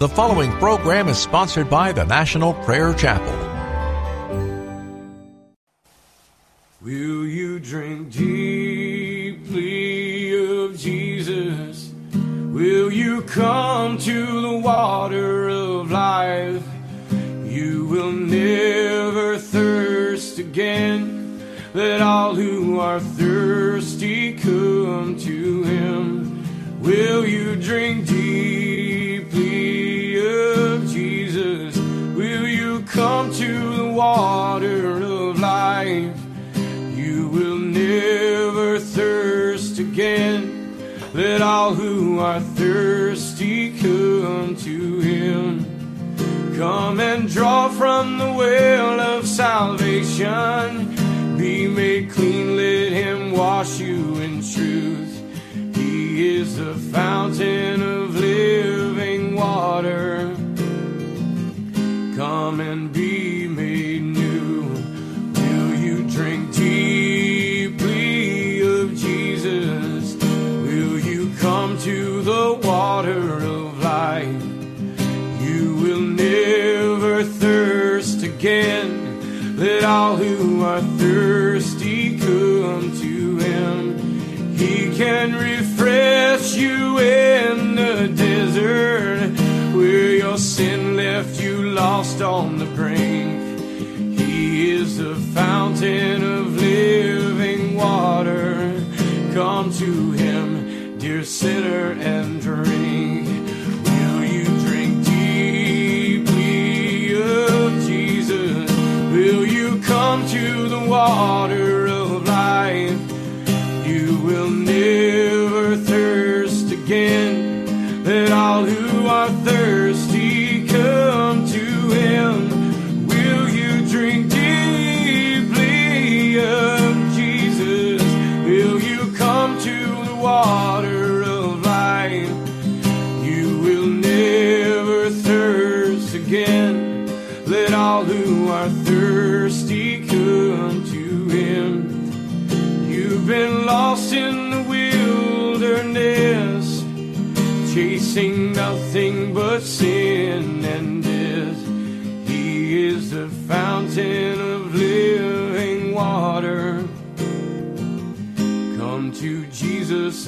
The following program is sponsored by the National Prayer Chapel. Will you drink deeply of Jesus? Will you come to the water of life? You will never thirst again. Let all who are thirsty come to him. Will you drink deeply come to the water of life? You will never thirst again. Let all who are thirsty come to him. Come and draw from the well of salvation. Be made clean, let him wash you in truth. He is the fountain of living water. Come and be made new. Will you drink deeply of Jesus? Will you come to the water of life? You will never thirst again. Let all who are thirsty come to him. He can refresh you in the desert lost on the brink. He is the fountain of living water. Come to him, dear sinner, and drink. Will you drink deeply of Jesus? Will you come to the water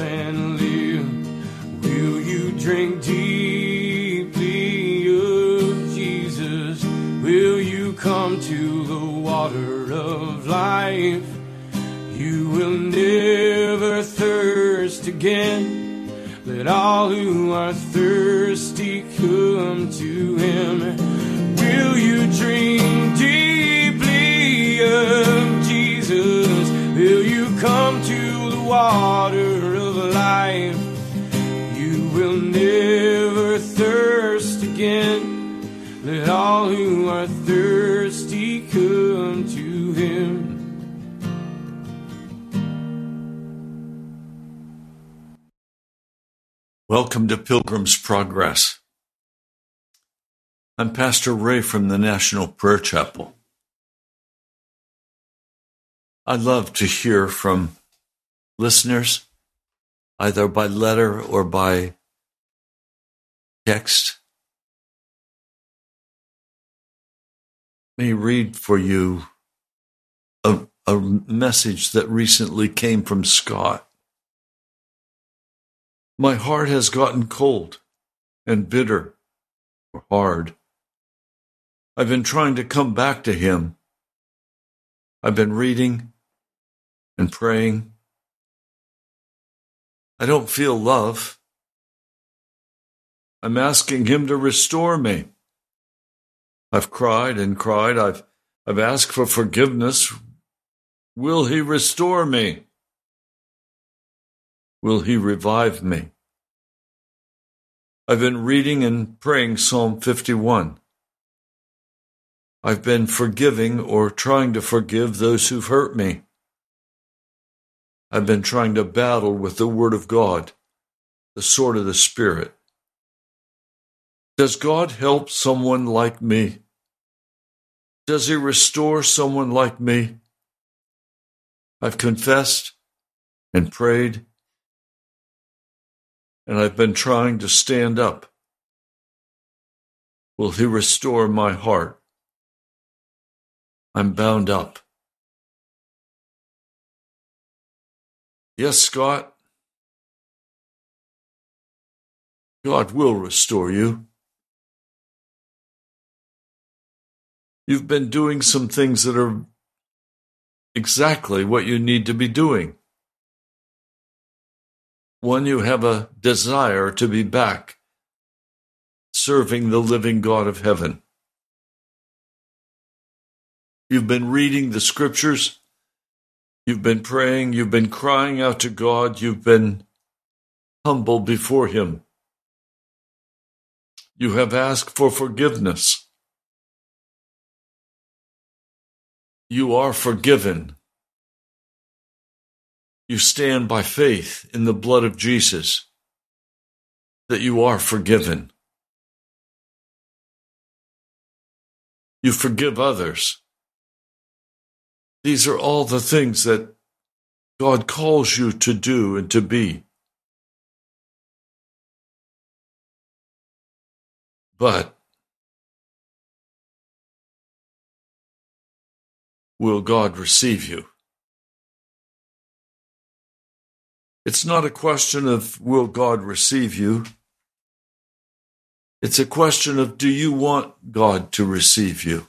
and live. Will you drink deeply of Jesus? Will you come to the water of life? You will never thirst again. Let all who are thirsty come to him. Will you drink deeply of Jesus? Will you come to the water thirst again. Let all who are thirsty come to him. Welcome to Pilgrim's Progress. I'm Pastor Ray from the National Prayer Chapel. I'd love to hear from listeners, either by letter or by text. Let me read for you a, a message that recently came from Scott. My heart has gotten cold and bitter or hard. I've been trying to come back to Him. I've been reading and praying. I don't feel love. I'm asking Him to restore me. I've cried and cried. I've, I've asked for forgiveness. Will He restore me? Will He revive me? I've been reading and praying Psalm 51. I've been forgiving or trying to forgive those who've hurt me. I've been trying to battle with the Word of God, the sword of the Spirit. Does God help someone like me? Does He restore someone like me? I've confessed and prayed, and I've been trying to stand up. will He restore my heart. I'm bound up. Yes, Scott, God will restore you. You've been doing some things that are exactly what you need to be doing. One, you have a desire to be back serving the living God of heaven. You've been reading the scriptures. You've been praying. You've been crying out to God. You've been humble before Him. You have asked for forgiveness. You are forgiven. You stand by faith in the blood of Jesus that you are forgiven. You forgive others. These are all the things that God calls you to do and to be. But will God receive you? It's not a question of will God receive you. It's a question of do you want God to receive you?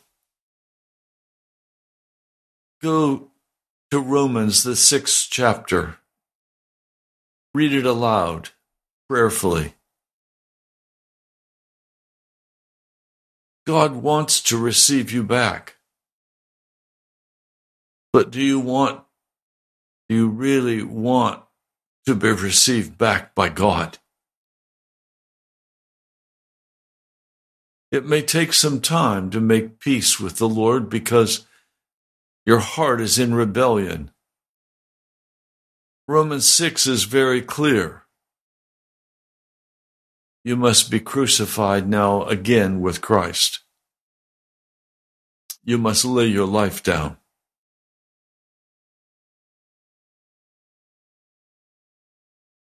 Go to Romans, the sixth chapter. Read it aloud, prayerfully. God wants to receive you back. But do you want, do you really want to be received back by God? It may take some time to make peace with the Lord because your heart is in rebellion. Romans 6 is very clear. You must be crucified now again with Christ. You must lay your life down.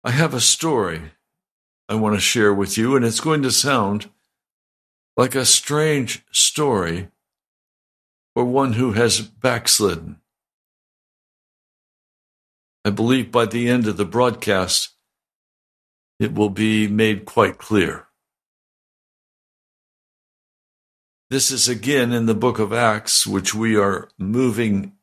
I have a story I want to share with you, and it's going to sound like a strange story for one who has backslidden. I believe by the end of the broadcast, it will be made quite clear. This is again in the book of Acts, which we are moving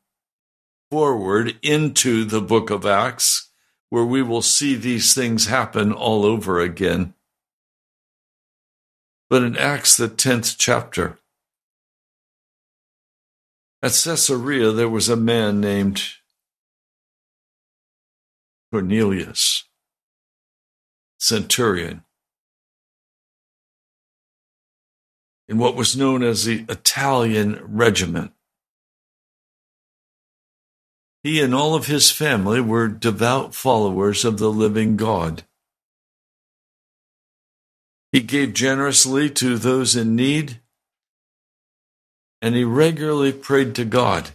forward into the book of Acts, where we will see these things happen all over again. But in Acts, the 10th chapter, at Caesarea, there was a man named Cornelius, centurion, in what was known as the Italian regiment. He and all of his family were devout followers of the living God. He gave generously to those in need, and he regularly prayed to God.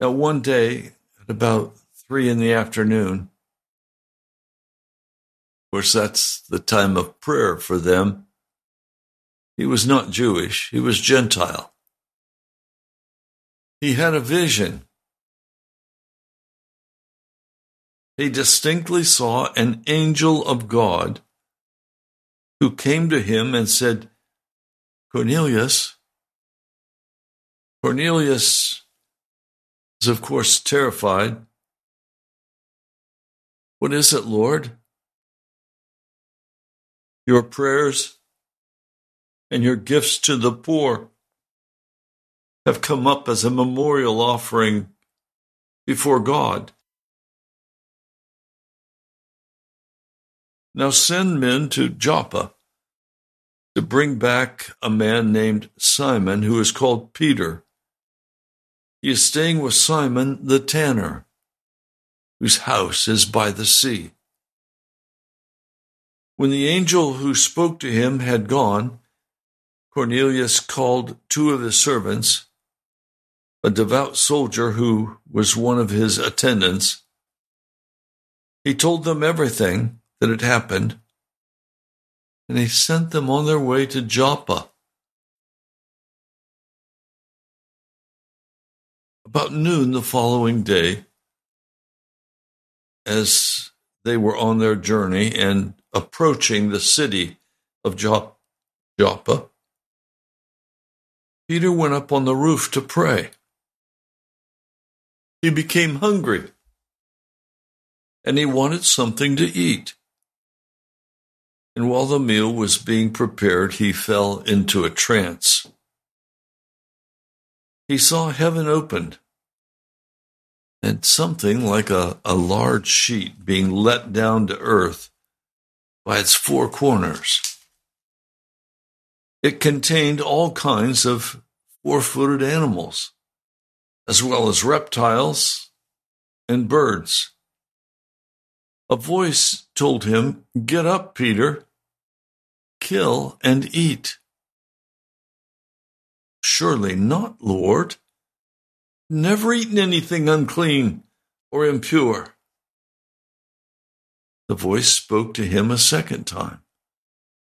Now, one day, at about three in the afternoon, of course, that's the time of prayer for them. He was not Jewish, he was Gentile. He had a vision. He distinctly saw an angel of God who came to him and said, Cornelius. Cornelius is, of course, terrified. What is it, Lord? Your prayers and your gifts to the poor have come up as a memorial offering before God. Now send men to Joppa to bring back a man named Simon who is called Peter. He is staying with Simon the tanner, whose house is by the sea. When the angel who spoke to him had gone, Cornelius called two of his servants, a devout soldier who was one of his attendants. He told them everything that had happened. and he sent them on their way to Joppa. About noon the following day, as they were on their journey and approaching the city of Joppa, Peter went up on the roof to pray. He became hungry and he wanted something to eat. And while the meal was being prepared, he fell into a trance. He saw heaven opened and something like a, a large sheet being let down to earth by its four corners. It contained all kinds of four footed animals, as well as reptiles and birds. A voice told him, Get up, Peter, kill and eat. Surely not, Lord. Never eaten anything unclean or impure. The voice spoke to him a second time.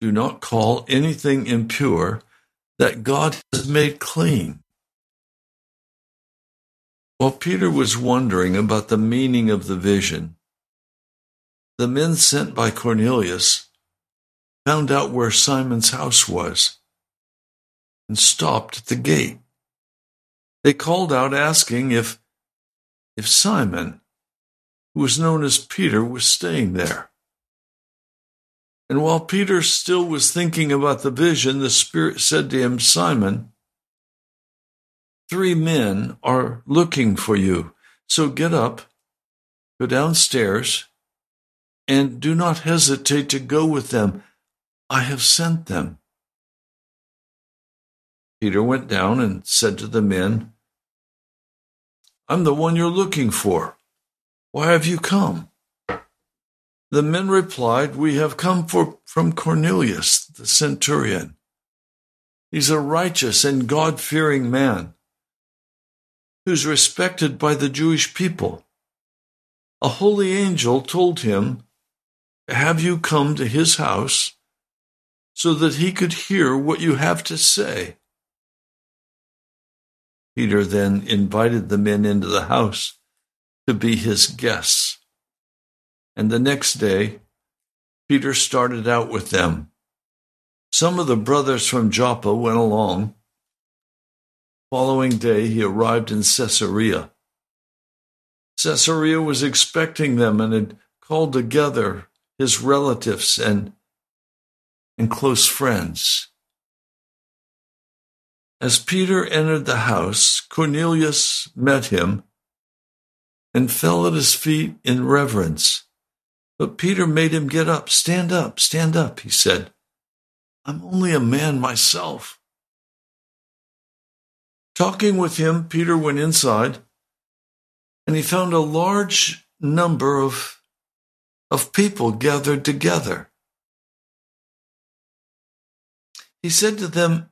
Do not call anything impure that God has made clean. While Peter was wondering about the meaning of the vision, the men sent by Cornelius found out where Simon's house was and stopped at the gate. They called out asking if, if Simon, who was known as Peter, was staying there. And while Peter still was thinking about the vision, the Spirit said to him, Simon, three men are looking for you. So get up, go downstairs, and do not hesitate to go with them. I have sent them. Peter went down and said to the men, I'm the one you're looking for. Why have you come? The men replied, We have come for, from Cornelius, the centurion. He's a righteous and God fearing man who's respected by the Jewish people. A holy angel told him have you come to his house so that he could hear what you have to say? Peter then invited the men into the house to be his guests. And the next day, Peter started out with them. Some of the brothers from Joppa went along. Following day, he arrived in Caesarea. Caesarea was expecting them and had called together his relatives and, and close friends. As Peter entered the house, Cornelius met him and fell at his feet in reverence. But Peter made him get up. Stand up, stand up, he said. I'm only a man myself. Talking with him, Peter went inside and he found a large number of of people gathered together. He said to them,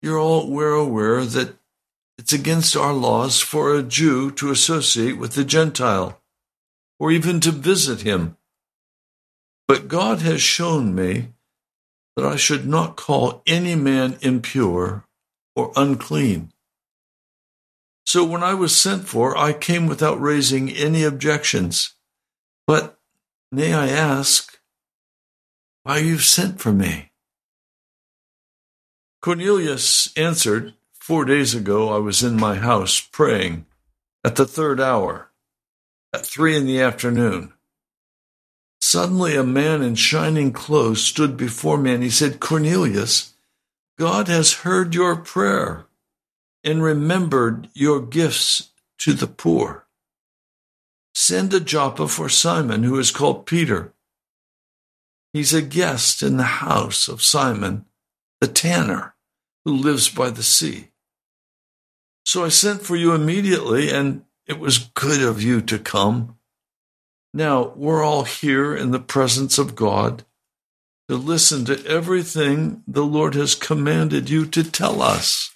You're all well aware that it's against our laws for a Jew to associate with the Gentile or even to visit him. But God has shown me that I should not call any man impure or unclean. So when I was sent for, I came without raising any objections. But may I ask why you've sent for me? Cornelius answered, Four days ago I was in my house praying at the third hour, at three in the afternoon. Suddenly a man in shining clothes stood before me and he said, Cornelius, God has heard your prayer and remembered your gifts to the poor. Send to Joppa for Simon, who is called Peter. He's a guest in the house of Simon, the tanner, who lives by the sea. So I sent for you immediately, and it was good of you to come. Now we're all here in the presence of God to listen to everything the Lord has commanded you to tell us.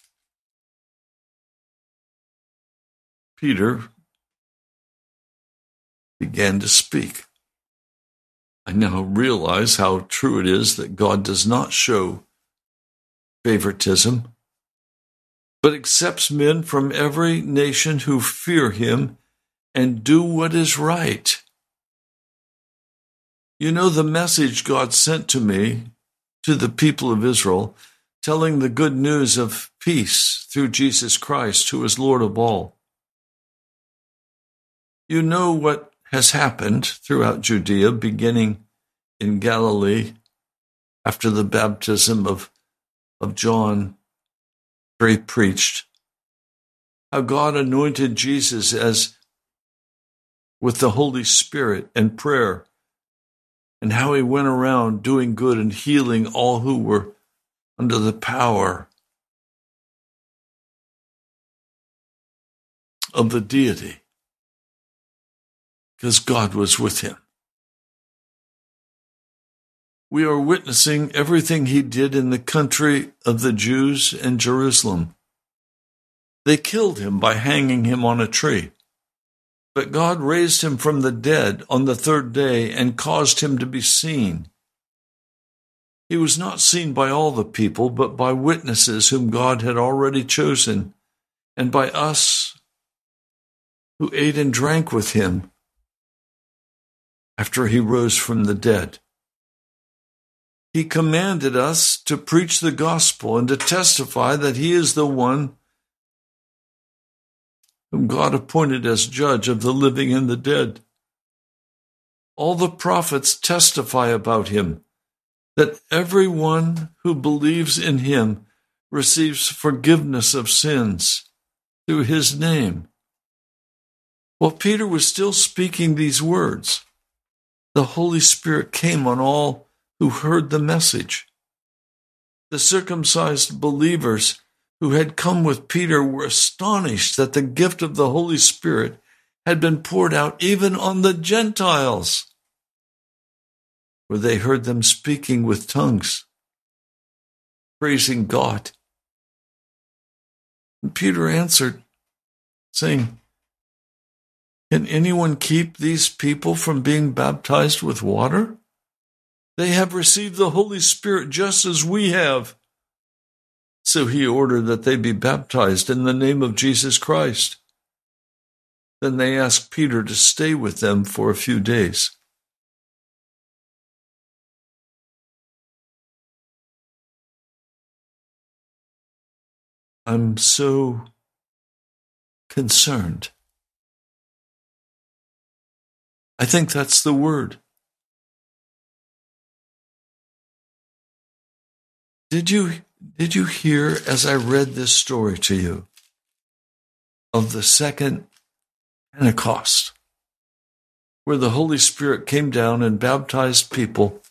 Peter began to speak. I now realize how true it is that God does not show favoritism, but accepts men from every nation who fear him and do what is right. You know, the message God sent to me, to the people of Israel, telling the good news of peace through Jesus Christ, who is Lord of all. You know what has happened throughout Judea, beginning in Galilee after the baptism of, of John, where he preached. How God anointed Jesus as with the Holy Spirit and prayer, and how he went around doing good and healing all who were under the power of the deity because God was with him. We are witnessing everything he did in the country of the Jews and Jerusalem. They killed him by hanging him on a tree. But God raised him from the dead on the third day and caused him to be seen. He was not seen by all the people, but by witnesses whom God had already chosen, and by us who ate and drank with him after he rose from the dead. He commanded us to preach the gospel and to testify that he is the one whom God appointed as judge of the living and the dead. All the prophets testify about him that everyone who believes in him receives forgiveness of sins through his name. While Peter was still speaking these words, the Holy Spirit came on all who heard the message. The circumcised believers who had come with Peter were astonished that the gift of the Holy Spirit had been poured out even on the Gentiles, for they heard them speaking with tongues, praising God. And Peter answered, saying, can anyone keep these people from being baptized with water? They have received the Holy Spirit just as we have. So he ordered that they be baptized in the name of Jesus Christ. Then they asked Peter to stay with them for a few days. I'm so concerned I think that's the word. Did you did you hear as I read this story to you of the second Pentecost where the Holy Spirit came down and baptized people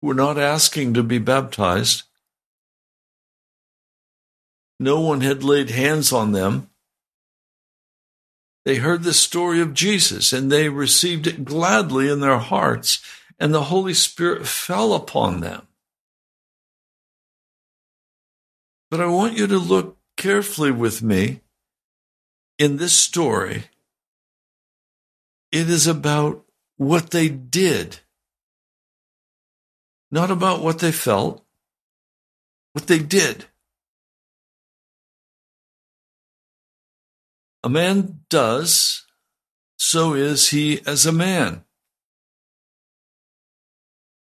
who were not asking to be baptized? No one had laid hands on them. They heard the story of Jesus and they received it gladly in their hearts, and the Holy Spirit fell upon them. But I want you to look carefully with me in this story. It is about what they did, not about what they felt, what they did. A man does, so is he as a man.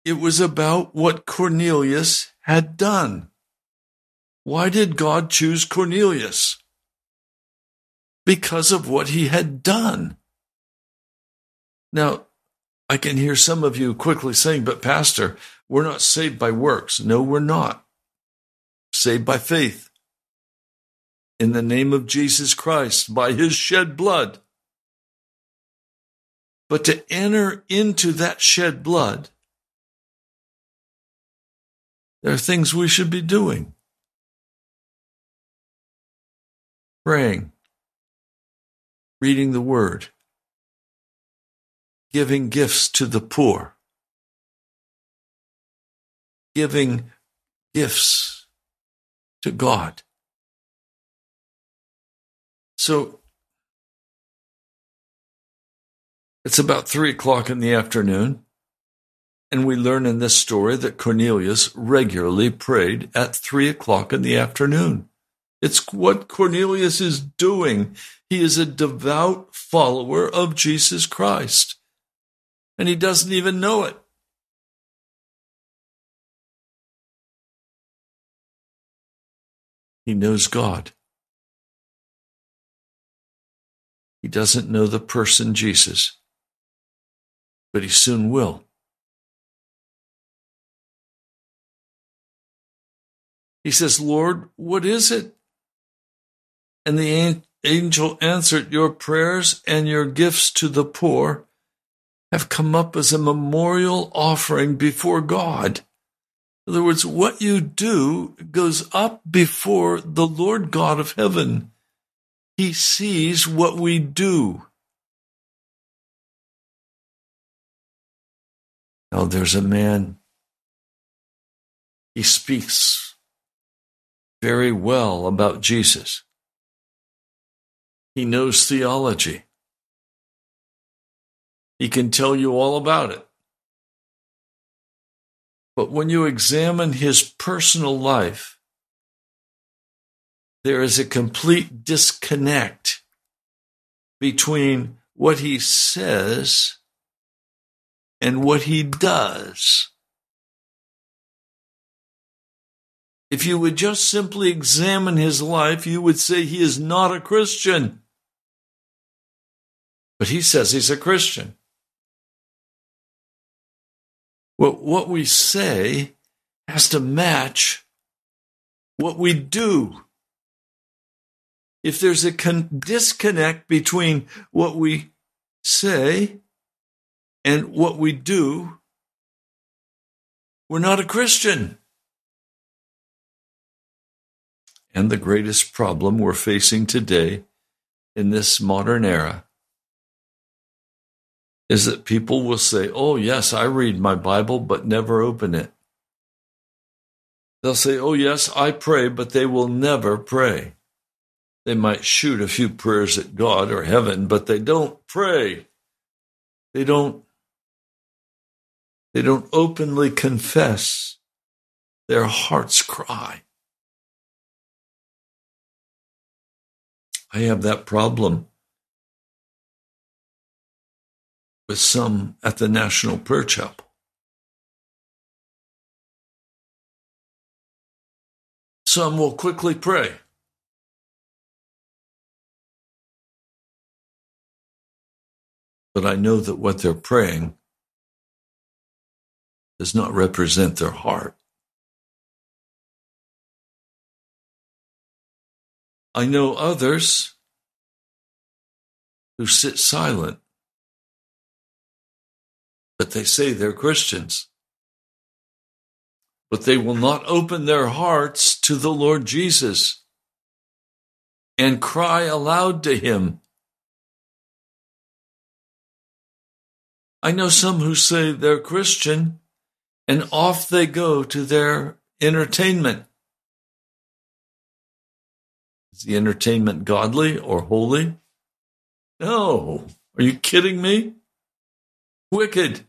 It was about what Cornelius had done. Why did God choose Cornelius? Because of what he had done. Now, I can hear some of you quickly saying, but Pastor, we're not saved by works. No, we're not. Saved by faith in the name of Jesus Christ by his shed blood. But to enter into that shed blood, there are things we should be doing. Praying, reading the word, giving gifts to the poor, giving gifts to God. So it's about three o'clock in the afternoon. And we learn in this story that Cornelius regularly prayed at three o'clock in the afternoon. It's what Cornelius is doing. He is a devout follower of Jesus Christ, and he doesn't even know it. He knows God. He doesn't know the person Jesus, but he soon will. He says, Lord, what is it? And the angel answered, Your prayers and your gifts to the poor have come up as a memorial offering before God. In other words, what you do goes up before the Lord God of heaven. He sees what we do. Now, there's a man, he speaks very well about Jesus. He knows theology. He can tell you all about it. But when you examine his personal life, there is a complete disconnect between what he says and what he does. If you would just simply examine his life, you would say he is not a Christian. But he says he's a Christian. Well, what we say has to match what we do. If there's a con- disconnect between what we say and what we do, we're not a Christian. And the greatest problem we're facing today in this modern era is that people will say, Oh, yes, I read my Bible, but never open it. They'll say, Oh, yes, I pray, but they will never pray. They might shoot a few prayers at God or heaven, but they don't pray. They don't they don't openly confess their heart's cry. I have that problem with some at the National Prayer Chapel. Some will quickly pray. But I know that what they're praying does not represent their heart. I know others who sit silent but they say they're Christians. But they will not open their hearts to the Lord Jesus and cry aloud to him. I know some who say they're Christian and off they go to their entertainment. Is the entertainment godly or holy? No. Are you kidding me? Wicked.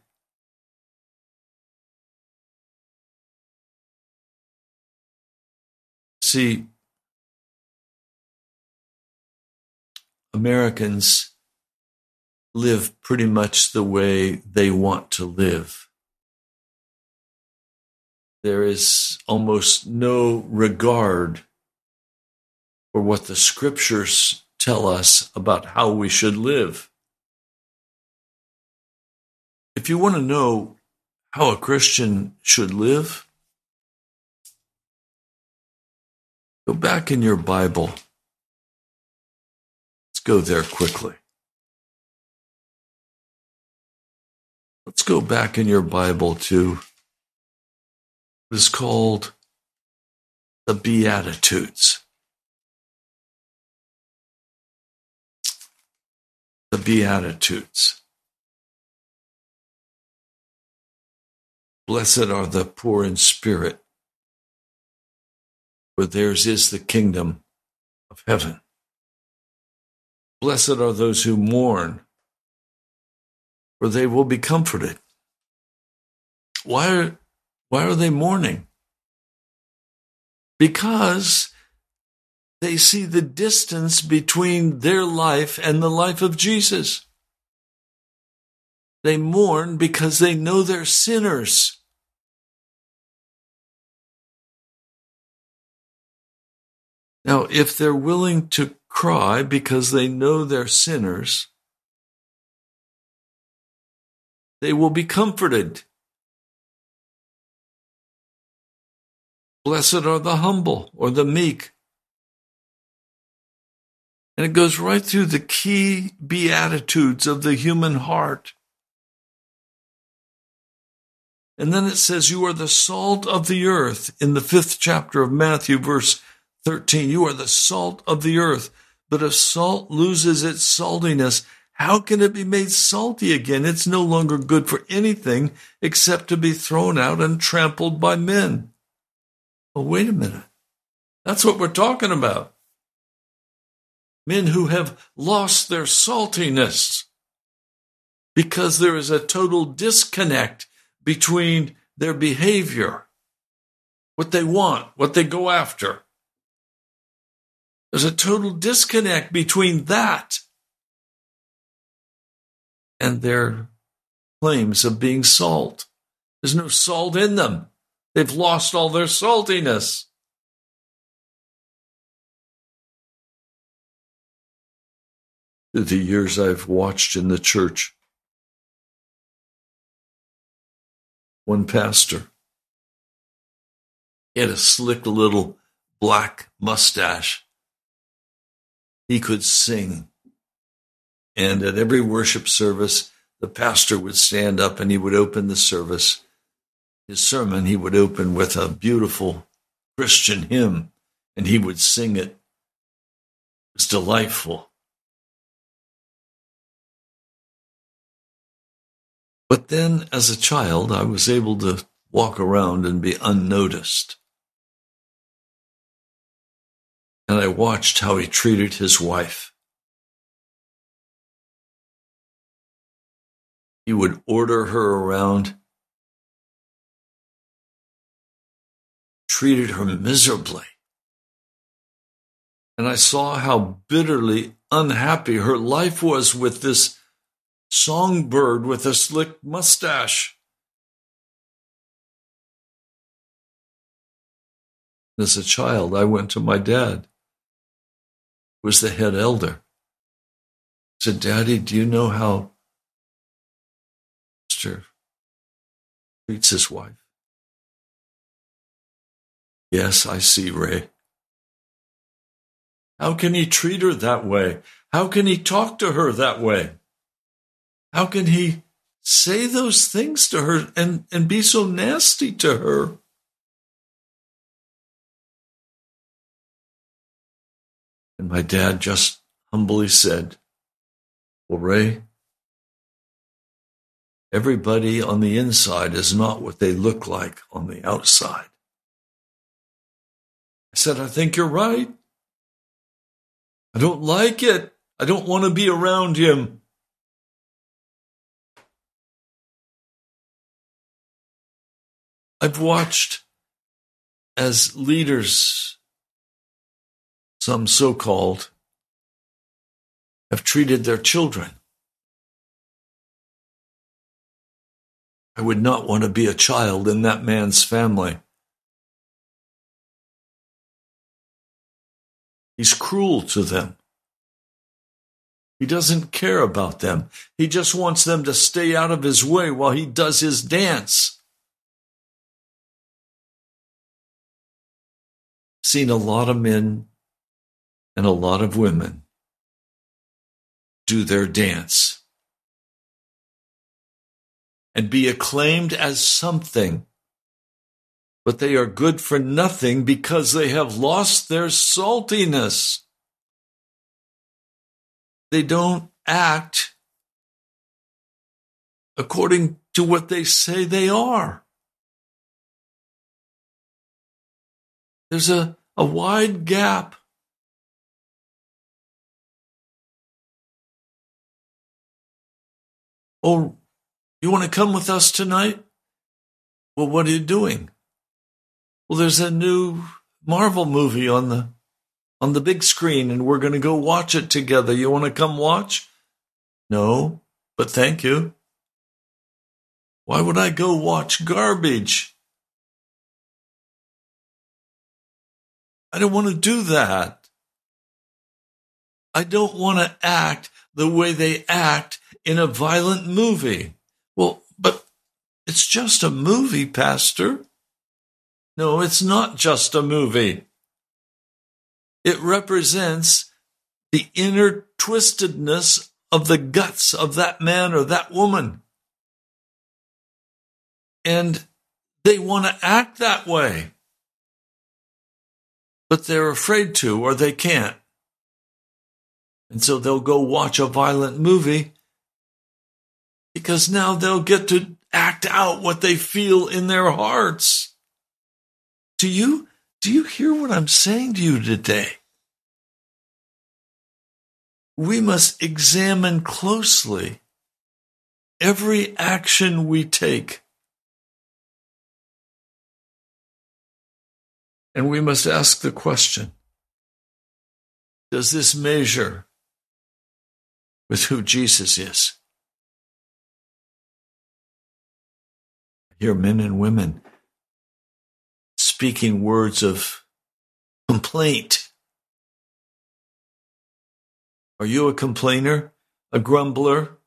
See, Americans live pretty much the way they want to live. There is almost no regard for what the scriptures tell us about how we should live. If you want to know how a Christian should live, Go back in your Bible. Let's go there quickly. Let's go back in your Bible to what is called the Beatitudes. The Beatitudes. Blessed are the poor in spirit, for theirs is the kingdom of heaven. Blessed are those who mourn, for they will be comforted. Why are, why are they mourning? Because they see the distance between their life and the life of Jesus. They mourn because they know they're sinners. Now, if they're willing to cry because they know they're sinners, they will be comforted. Blessed are the humble or the meek. And it goes right through the key beatitudes of the human heart. And then it says, You are the salt of the earth in the fifth chapter of Matthew, verse 13. You are the salt of the earth. But if salt loses its saltiness, how can it be made salty again? It's no longer good for anything except to be thrown out and trampled by men. Well, wait a minute. That's what we're talking about. Men who have lost their saltiness because there is a total disconnect between their behavior, what they want, what they go after. There's a total disconnect between that and their claims of being salt. There's no salt in them. They've lost all their saltiness. Through the years I've watched in the church, one pastor. He had a slick little black mustache. He could sing. And at every worship service, the pastor would stand up and he would open the service. His sermon, he would open with a beautiful Christian hymn and he would sing it. It was delightful. But then, as a child, I was able to walk around and be unnoticed. And I watched how he treated his wife. He would order her around, treated her miserably. And I saw how bitterly unhappy her life was with this songbird with a slick mustache. As a child, I went to my dad, was the head elder. I said, Daddy, do you know how Mr. treats his wife? Yes, I see, Ray. How can he treat her that way? How can he talk to her that way? How can he say those things to her and, and be so nasty to her? And my dad just humbly said, Well, Ray, everybody on the inside is not what they look like on the outside. I said, I think you're right. I don't like it. I don't want to be around him. I've watched as leaders, some so called, have treated their children. I would not want to be a child in that man's family. He's cruel to them. He doesn't care about them. He just wants them to stay out of his way while he does his dance. seen a lot of men and a lot of women do their dance and be acclaimed as something, but they are good for nothing because they have lost their saltiness. They don't act according to what they say they are. There's a a wide gap. Oh, you want to come with us tonight? Well, what are you doing? Well, there's a new Marvel movie on the on the big screen and we're going to go watch it together. You want to come watch? No, but thank you. Why would I go watch garbage? I don't want to do that. I don't want to act the way they act in a violent movie. Well, but it's just a movie, Pastor. No, it's not just a movie. It represents the inner twistedness of the guts of that man or that woman. And they want to act that way but they're afraid to or they can't. And so they'll go watch a violent movie because now they'll get to act out what they feel in their hearts. Do you do you hear what I'm saying to you today? We must examine closely every action we take And we must ask the question Does this measure with who Jesus is? Hear men and women speaking words of complaint. Are you a complainer, a grumbler,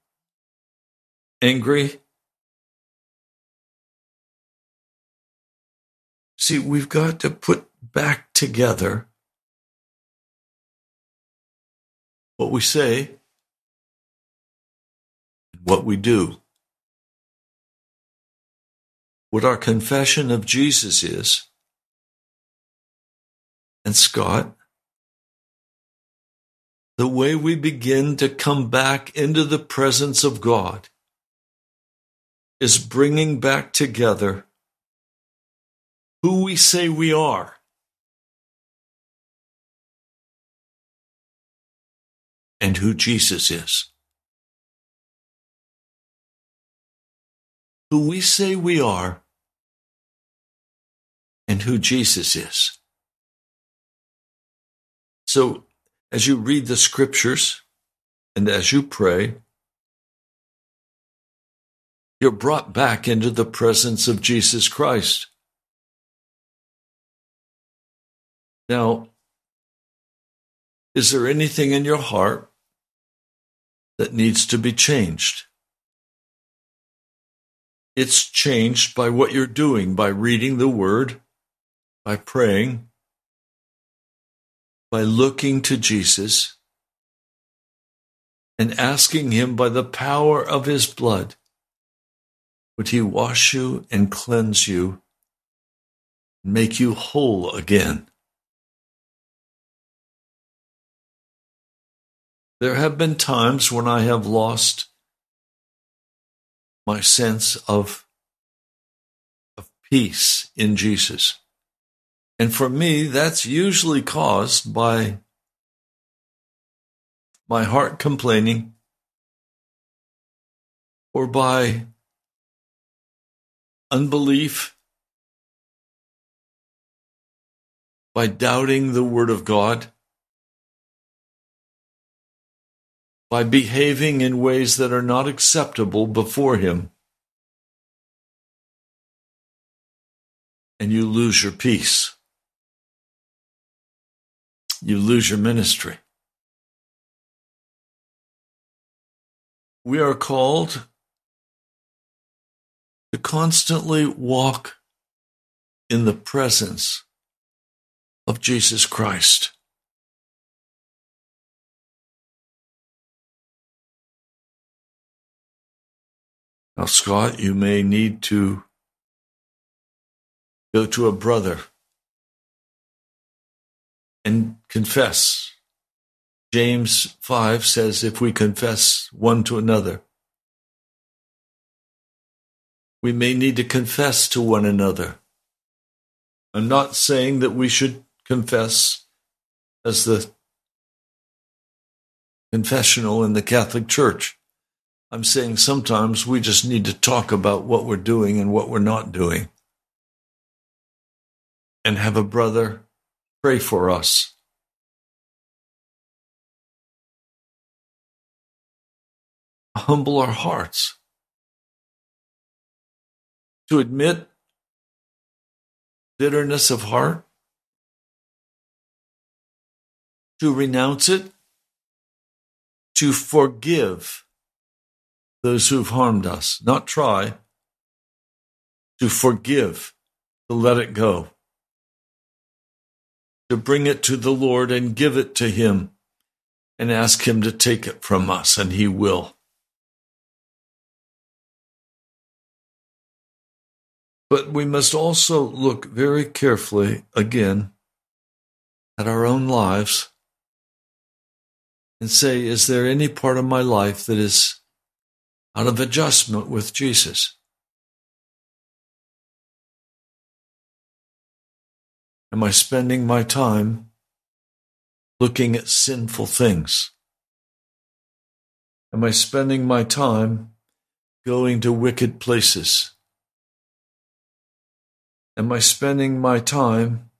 angry? See, we've got to put back together what we say and what we do. What our confession of Jesus is. And Scott, the way we begin to come back into the presence of God is bringing back together who we say we are. And who Jesus is. Who we say we are and who Jesus is. So, as you read the scriptures and as you pray, you're brought back into the presence of Jesus Christ. Now, is there anything in your heart that needs to be changed? It's changed by what you're doing, by reading the Word, by praying, by looking to Jesus and asking Him by the power of His blood, would He wash you and cleanse you, and make you whole again? There have been times when I have lost my sense of, of peace in Jesus. And for me, that's usually caused by my heart complaining or by unbelief, by doubting the Word of God. by behaving in ways that are not acceptable before Him. And you lose your peace. You lose your ministry. We are called to constantly walk in the presence of Jesus Christ. Now, Scott, you may need to go to a brother and confess. James 5 says, if we confess one to another, we may need to confess to one another. I'm not saying that we should confess as the confessional in the Catholic Church. I'm saying sometimes we just need to talk about what we're doing and what we're not doing. and have a brother pray for us. Humble our hearts to admit bitterness of heart, to renounce it, to forgive those who've harmed us, not try, to forgive, to let it go, to bring it to the Lord and give it to Him and ask Him to take it from us, and He will. But we must also look very carefully again at our own lives and say, is there any part of my life that is out of adjustment with Jesus? Am I spending my time looking at sinful things? Am I spending my time going to wicked places? Am I spending my time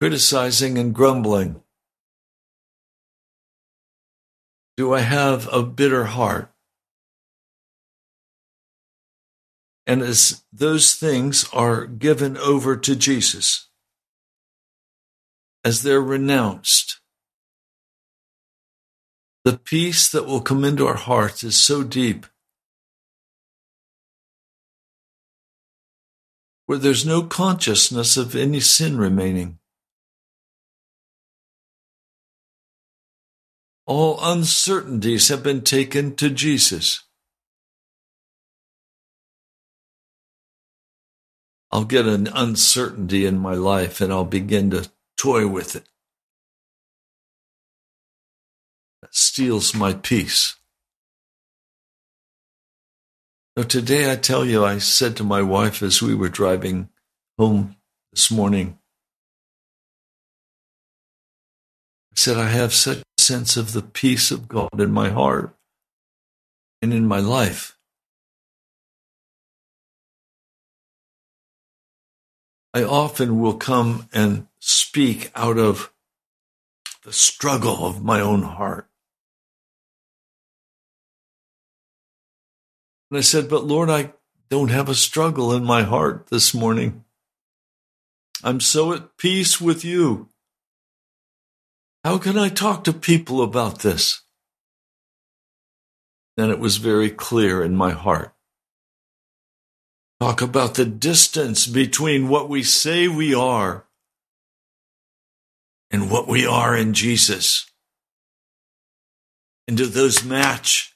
criticizing and grumbling? Do I have a bitter heart? And as those things are given over to Jesus, as they're renounced, the peace that will come into our hearts is so deep where there's no consciousness of any sin remaining. All uncertainties have been taken to Jesus. I'll get an uncertainty in my life and I'll begin to toy with it. That steals my peace. Now, today I tell you, I said to my wife as we were driving home this morning, I said, I have such a sense of the peace of God in my heart and in my life. I often will come and speak out of the struggle of my own heart. And I said, But Lord, I don't have a struggle in my heart this morning. I'm so at peace with you. How can I talk to people about this? Then it was very clear in my heart. Talk about the distance between what we say we are and what we are in Jesus. And do those match?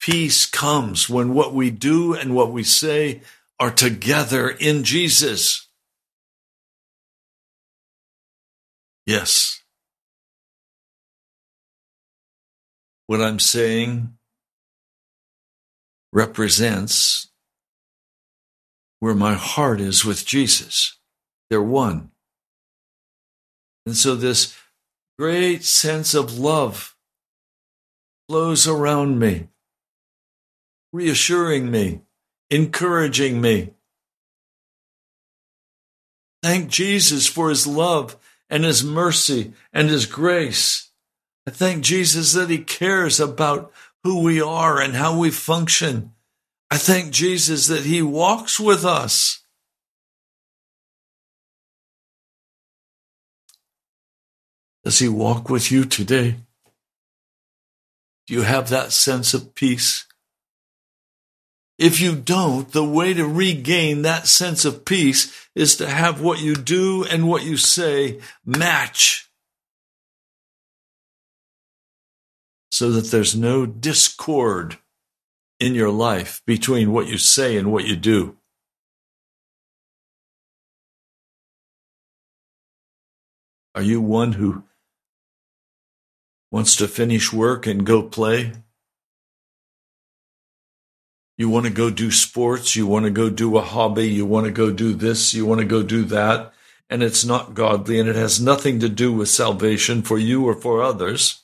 Peace comes when what we do and what we say are together in Jesus. Yes. What I'm saying represents where my heart is with Jesus. They're one. And so this great sense of love flows around me reassuring me, encouraging me. Thank Jesus for his love and his mercy and his grace. I thank Jesus that he cares about who we are and how we function. I thank Jesus that he walks with us. Does he walk with you today? Do you have that sense of peace? If you don't, the way to regain that sense of peace is to have what you do and what you say match so that there's no discord in your life between what you say and what you do. Are you one who wants to finish work and go play? You want to go do sports. You want to go do a hobby. You want to go do this. You want to go do that. And it's not godly and it has nothing to do with salvation for you or for others.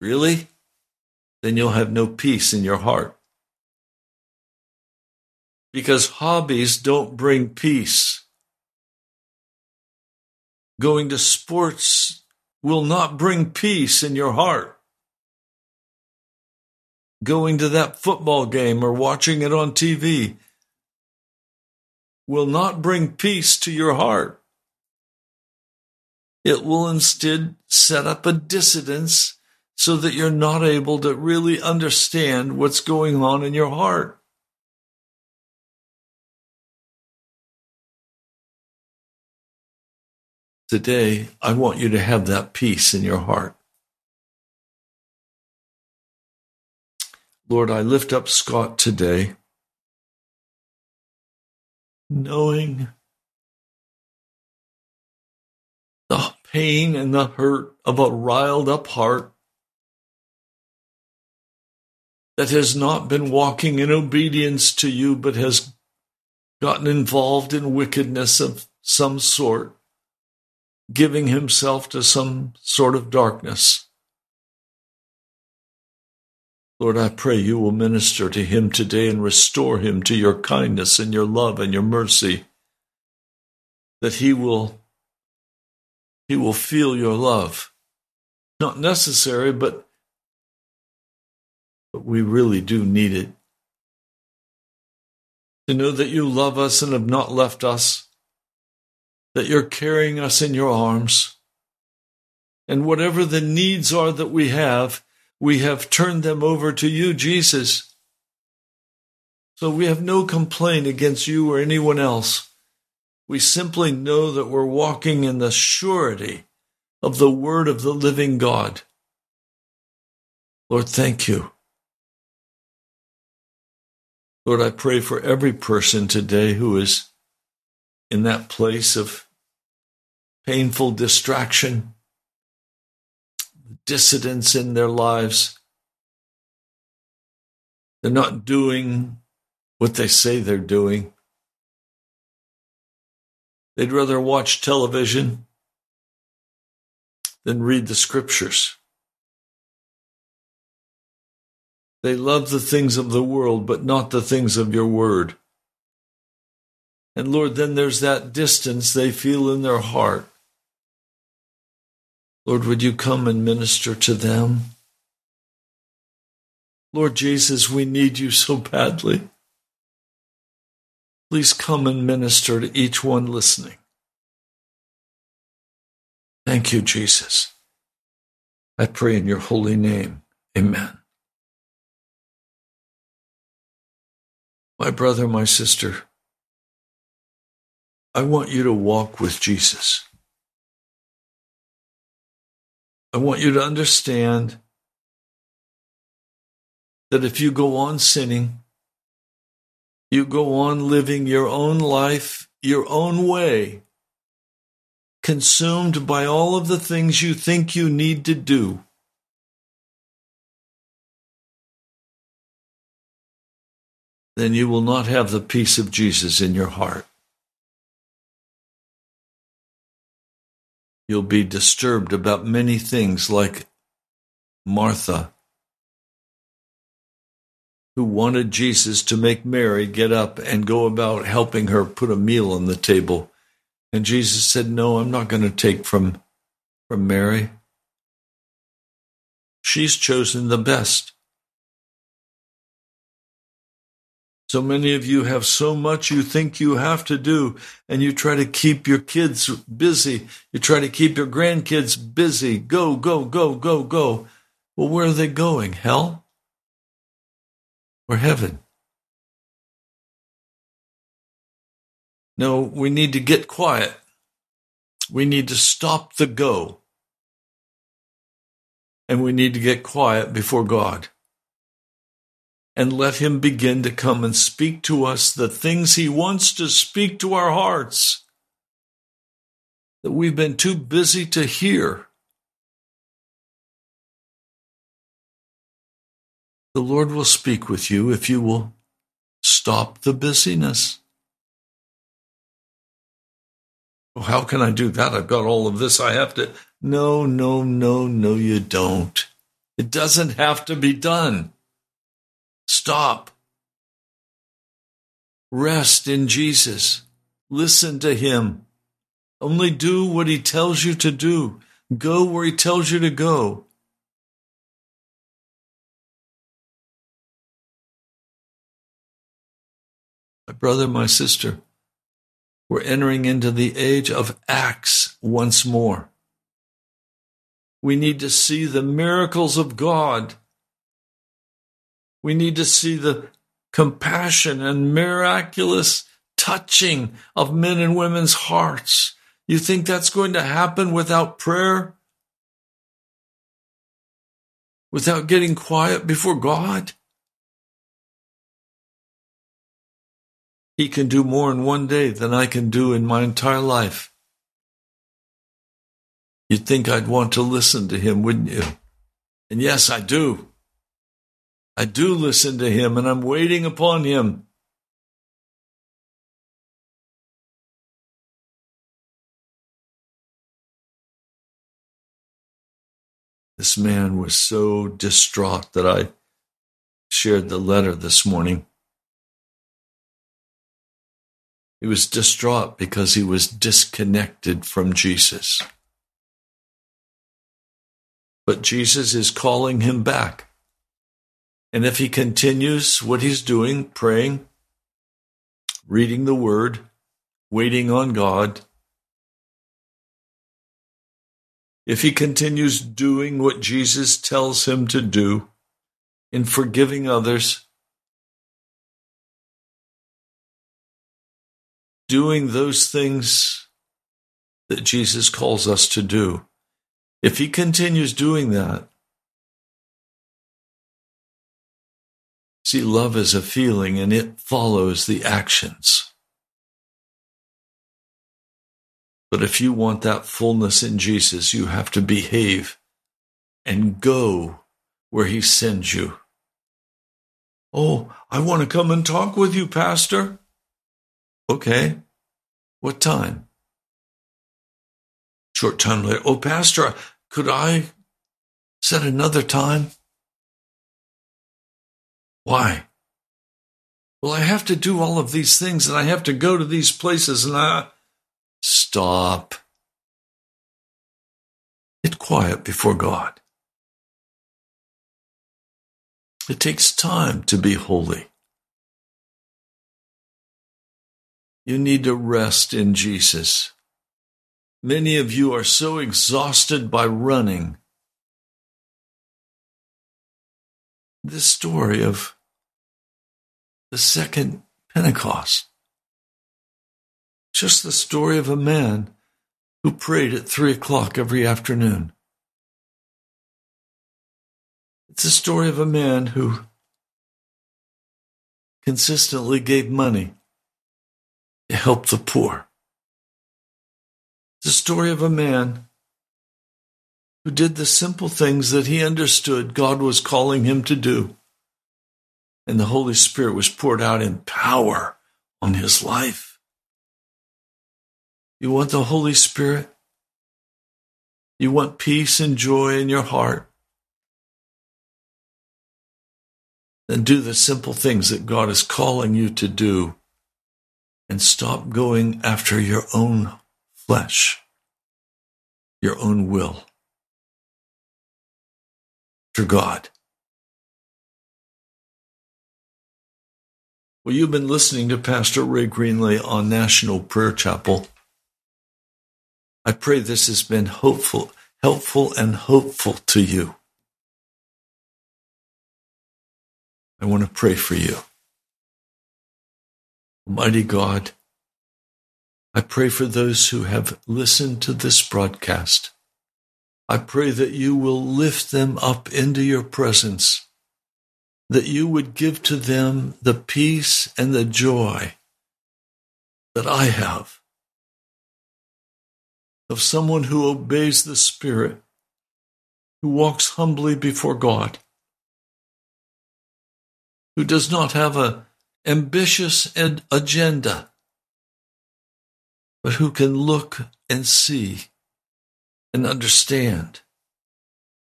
Really? Then you'll have no peace in your heart. because hobbies don't bring peace. Going to sports will not bring peace in your heart. Going to that football game or watching it on TV will not bring peace to your heart. It will instead set up a dissidence so that you're not able to really understand what's going on in your heart. Today, I want you to have that peace in your heart. Lord, I lift up Scott today, knowing the pain and the hurt of a riled up heart that has not been walking in obedience to you, but has gotten involved in wickedness of some sort giving himself to some sort of darkness. Lord, I pray you will minister to him today and restore him to your kindness and your love and your mercy, that he will, he will feel your love. Not necessary, but, but we really do need it. To know that you love us and have not left us that you're carrying us in your arms. And whatever the needs are that we have, we have turned them over to you, Jesus. So we have no complaint against you or anyone else. We simply know that we're walking in the surety of the word of the living God. Lord, thank you. Lord, I pray for every person today who is in that place of painful distraction, dissidence in their lives. They're not doing what they say they're doing. They'd rather watch television than read the scriptures. They love the things of the world, but not the things of your word. And Lord, then there's that distance they feel in their heart Lord, would you come and minister to them? Lord Jesus, we need you so badly. Please come and minister to each one listening. Thank you, Jesus. I pray in your holy name. Amen. My brother, my sister, I want you to walk with Jesus. I want you to understand that if you go on sinning, you go on living your own life, your own way, consumed by all of the things you think you need to do. Then you will not have the peace of Jesus in your heart. You'll be disturbed about many things like Martha, who wanted Jesus to make Mary get up and go about helping her put a meal on the table. And Jesus said, No, I'm not going to take from, from Mary. She's chosen the best. So many of you have so much you think you have to do, and you try to keep your kids busy. You try to keep your grandkids busy. Go, go, go, go, go. Well, where are they going? Hell or heaven? No, we need to get quiet. We need to stop the go. And we need to get quiet before God and let Him begin to come and speak to us the things He wants to speak to our hearts that we've been too busy to hear. The Lord will speak with you if you will stop the busyness. Well, how can I do that? I've got all of this. I have to. No, no, no, no, you don't. It doesn't have to be done. Stop. Rest in Jesus. Listen to Him. Only do what He tells you to do. Go where He tells you to go. My brother, my sister, we're entering into the age of Acts once more. We need to see the miracles of God. We need to see the compassion and miraculous touching of men and women's hearts. You think that's going to happen without prayer? Without getting quiet before God? He can do more in one day than I can do in my entire life. You'd think I'd want to listen to him, wouldn't you? And yes, I do. I do listen to him, and I'm waiting upon him. This man was so distraught that I shared the letter this morning. He was distraught because he was disconnected from Jesus. But Jesus is calling him back. And if he continues what he's doing, praying, reading the word, waiting on God, if he continues doing what Jesus tells him to do in forgiving others, doing those things that Jesus calls us to do, if he continues doing that, see, love is a feeling and it follows the actions. But if you want that fullness in Jesus, you have to behave and go where he sends you. Oh, I want to come and talk with you, Pastor. Okay. What time? Short time later, oh, Pastor, could I set another time? Why? Well, I have to do all of these things and I have to go to these places and I. Stop. Get quiet before God. It takes time to be holy. You need to rest in Jesus. Many of you are so exhausted by running. This story of the second Pentecost. Just the story of a man who prayed at three o'clock every afternoon. It's the story of a man who consistently gave money to help the poor. It's the story of a man who did the simple things that he understood God was calling him to do. And the Holy Spirit was poured out in power on his life. You want the Holy Spirit? You want peace and joy in your heart? Then do the simple things that God is calling you to do and stop going after your own flesh, your own will, to God. Well, you've been listening to Pastor Ray Greenley on National Prayer Chapel. I pray this has been hopeful, helpful, and hopeful to you. I want to pray for you. Almighty God, I pray for those who have listened to this broadcast. I pray that you will lift them up into your presence, that you would give to them the peace and the joy that I have of someone who obeys the Spirit, who walks humbly before God, who does not have an ambitious agenda but who can look and see and understand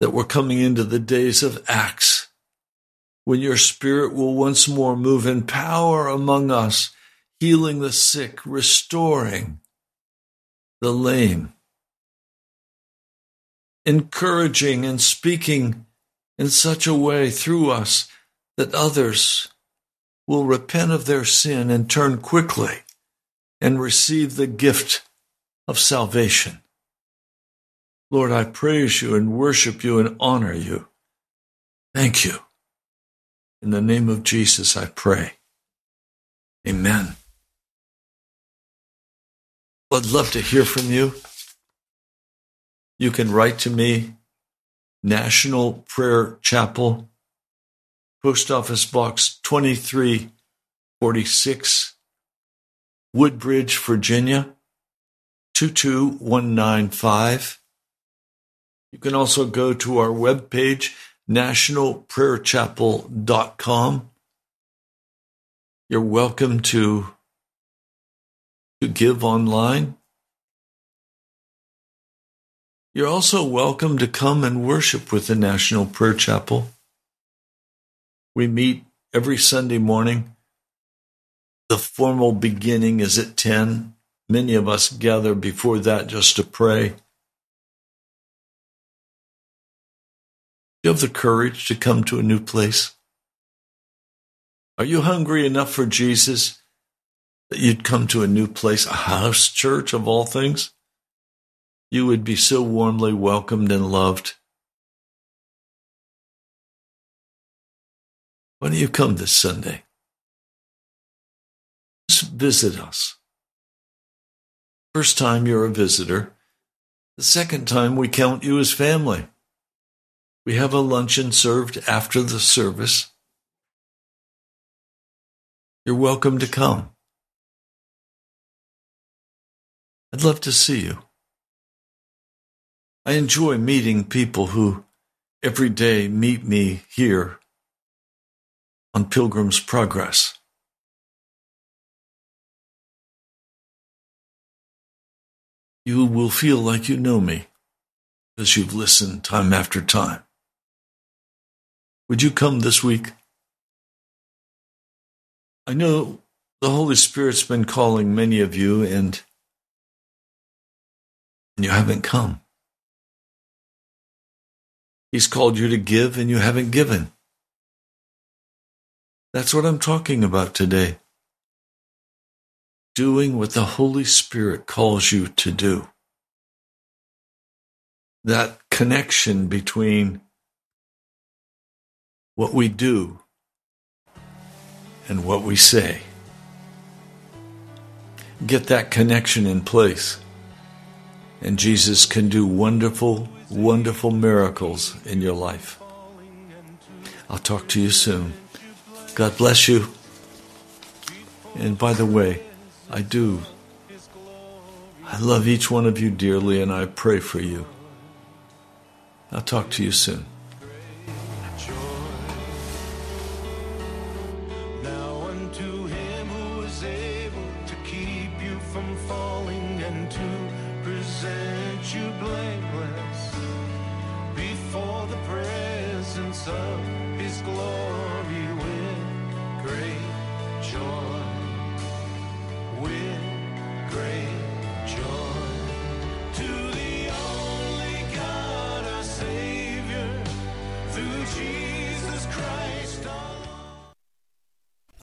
that we're coming into the days of Acts when your spirit will once more move in power among us healing the sick, restoring the lame, encouraging and speaking in such a way through us that others will repent of their sin and turn quickly and receive the gift of salvation. Lord, I praise you and worship you and honor you. Thank you. In the name of Jesus, I pray. Amen. I'd love to hear from you. You can write to me, National Prayer Chapel, Post Office Box 2346, Woodbridge, Virginia 22195. You can also go to our webpage, nationalprayerchapel.com. You're welcome to, to give online. You're also welcome to come and worship with the National Prayer Chapel. We meet every Sunday morning. The formal beginning is at 10. Many of us gather before that just to pray. You have the courage to come to a new place? Are you hungry enough for Jesus that you'd come to a new place, a house church of all things? You would be so warmly welcomed and loved. Why don't you come this Sunday? Just visit us. First time you're a visitor. The second time we count you as family. We have a luncheon served after the service. You're welcome to come. I'd love to see you. I enjoy meeting people who every day meet me here on Pilgrim's Progress. You will feel like you know me as you've listened time after time. Would you come this week? I know the Holy Spirit's been calling many of you, and, you haven't come. He's called you to give, and you haven't given. That's what I'm talking about today. Doing what the Holy Spirit calls you to do. That connection between what we do and what we say. Get that connection in place, and Jesus can do wonderful, wonderful miracles in your life. I'll talk to you soon. God bless you. And by the way, I do. I love each one of you dearly, and I pray for you. I'll talk to you soon.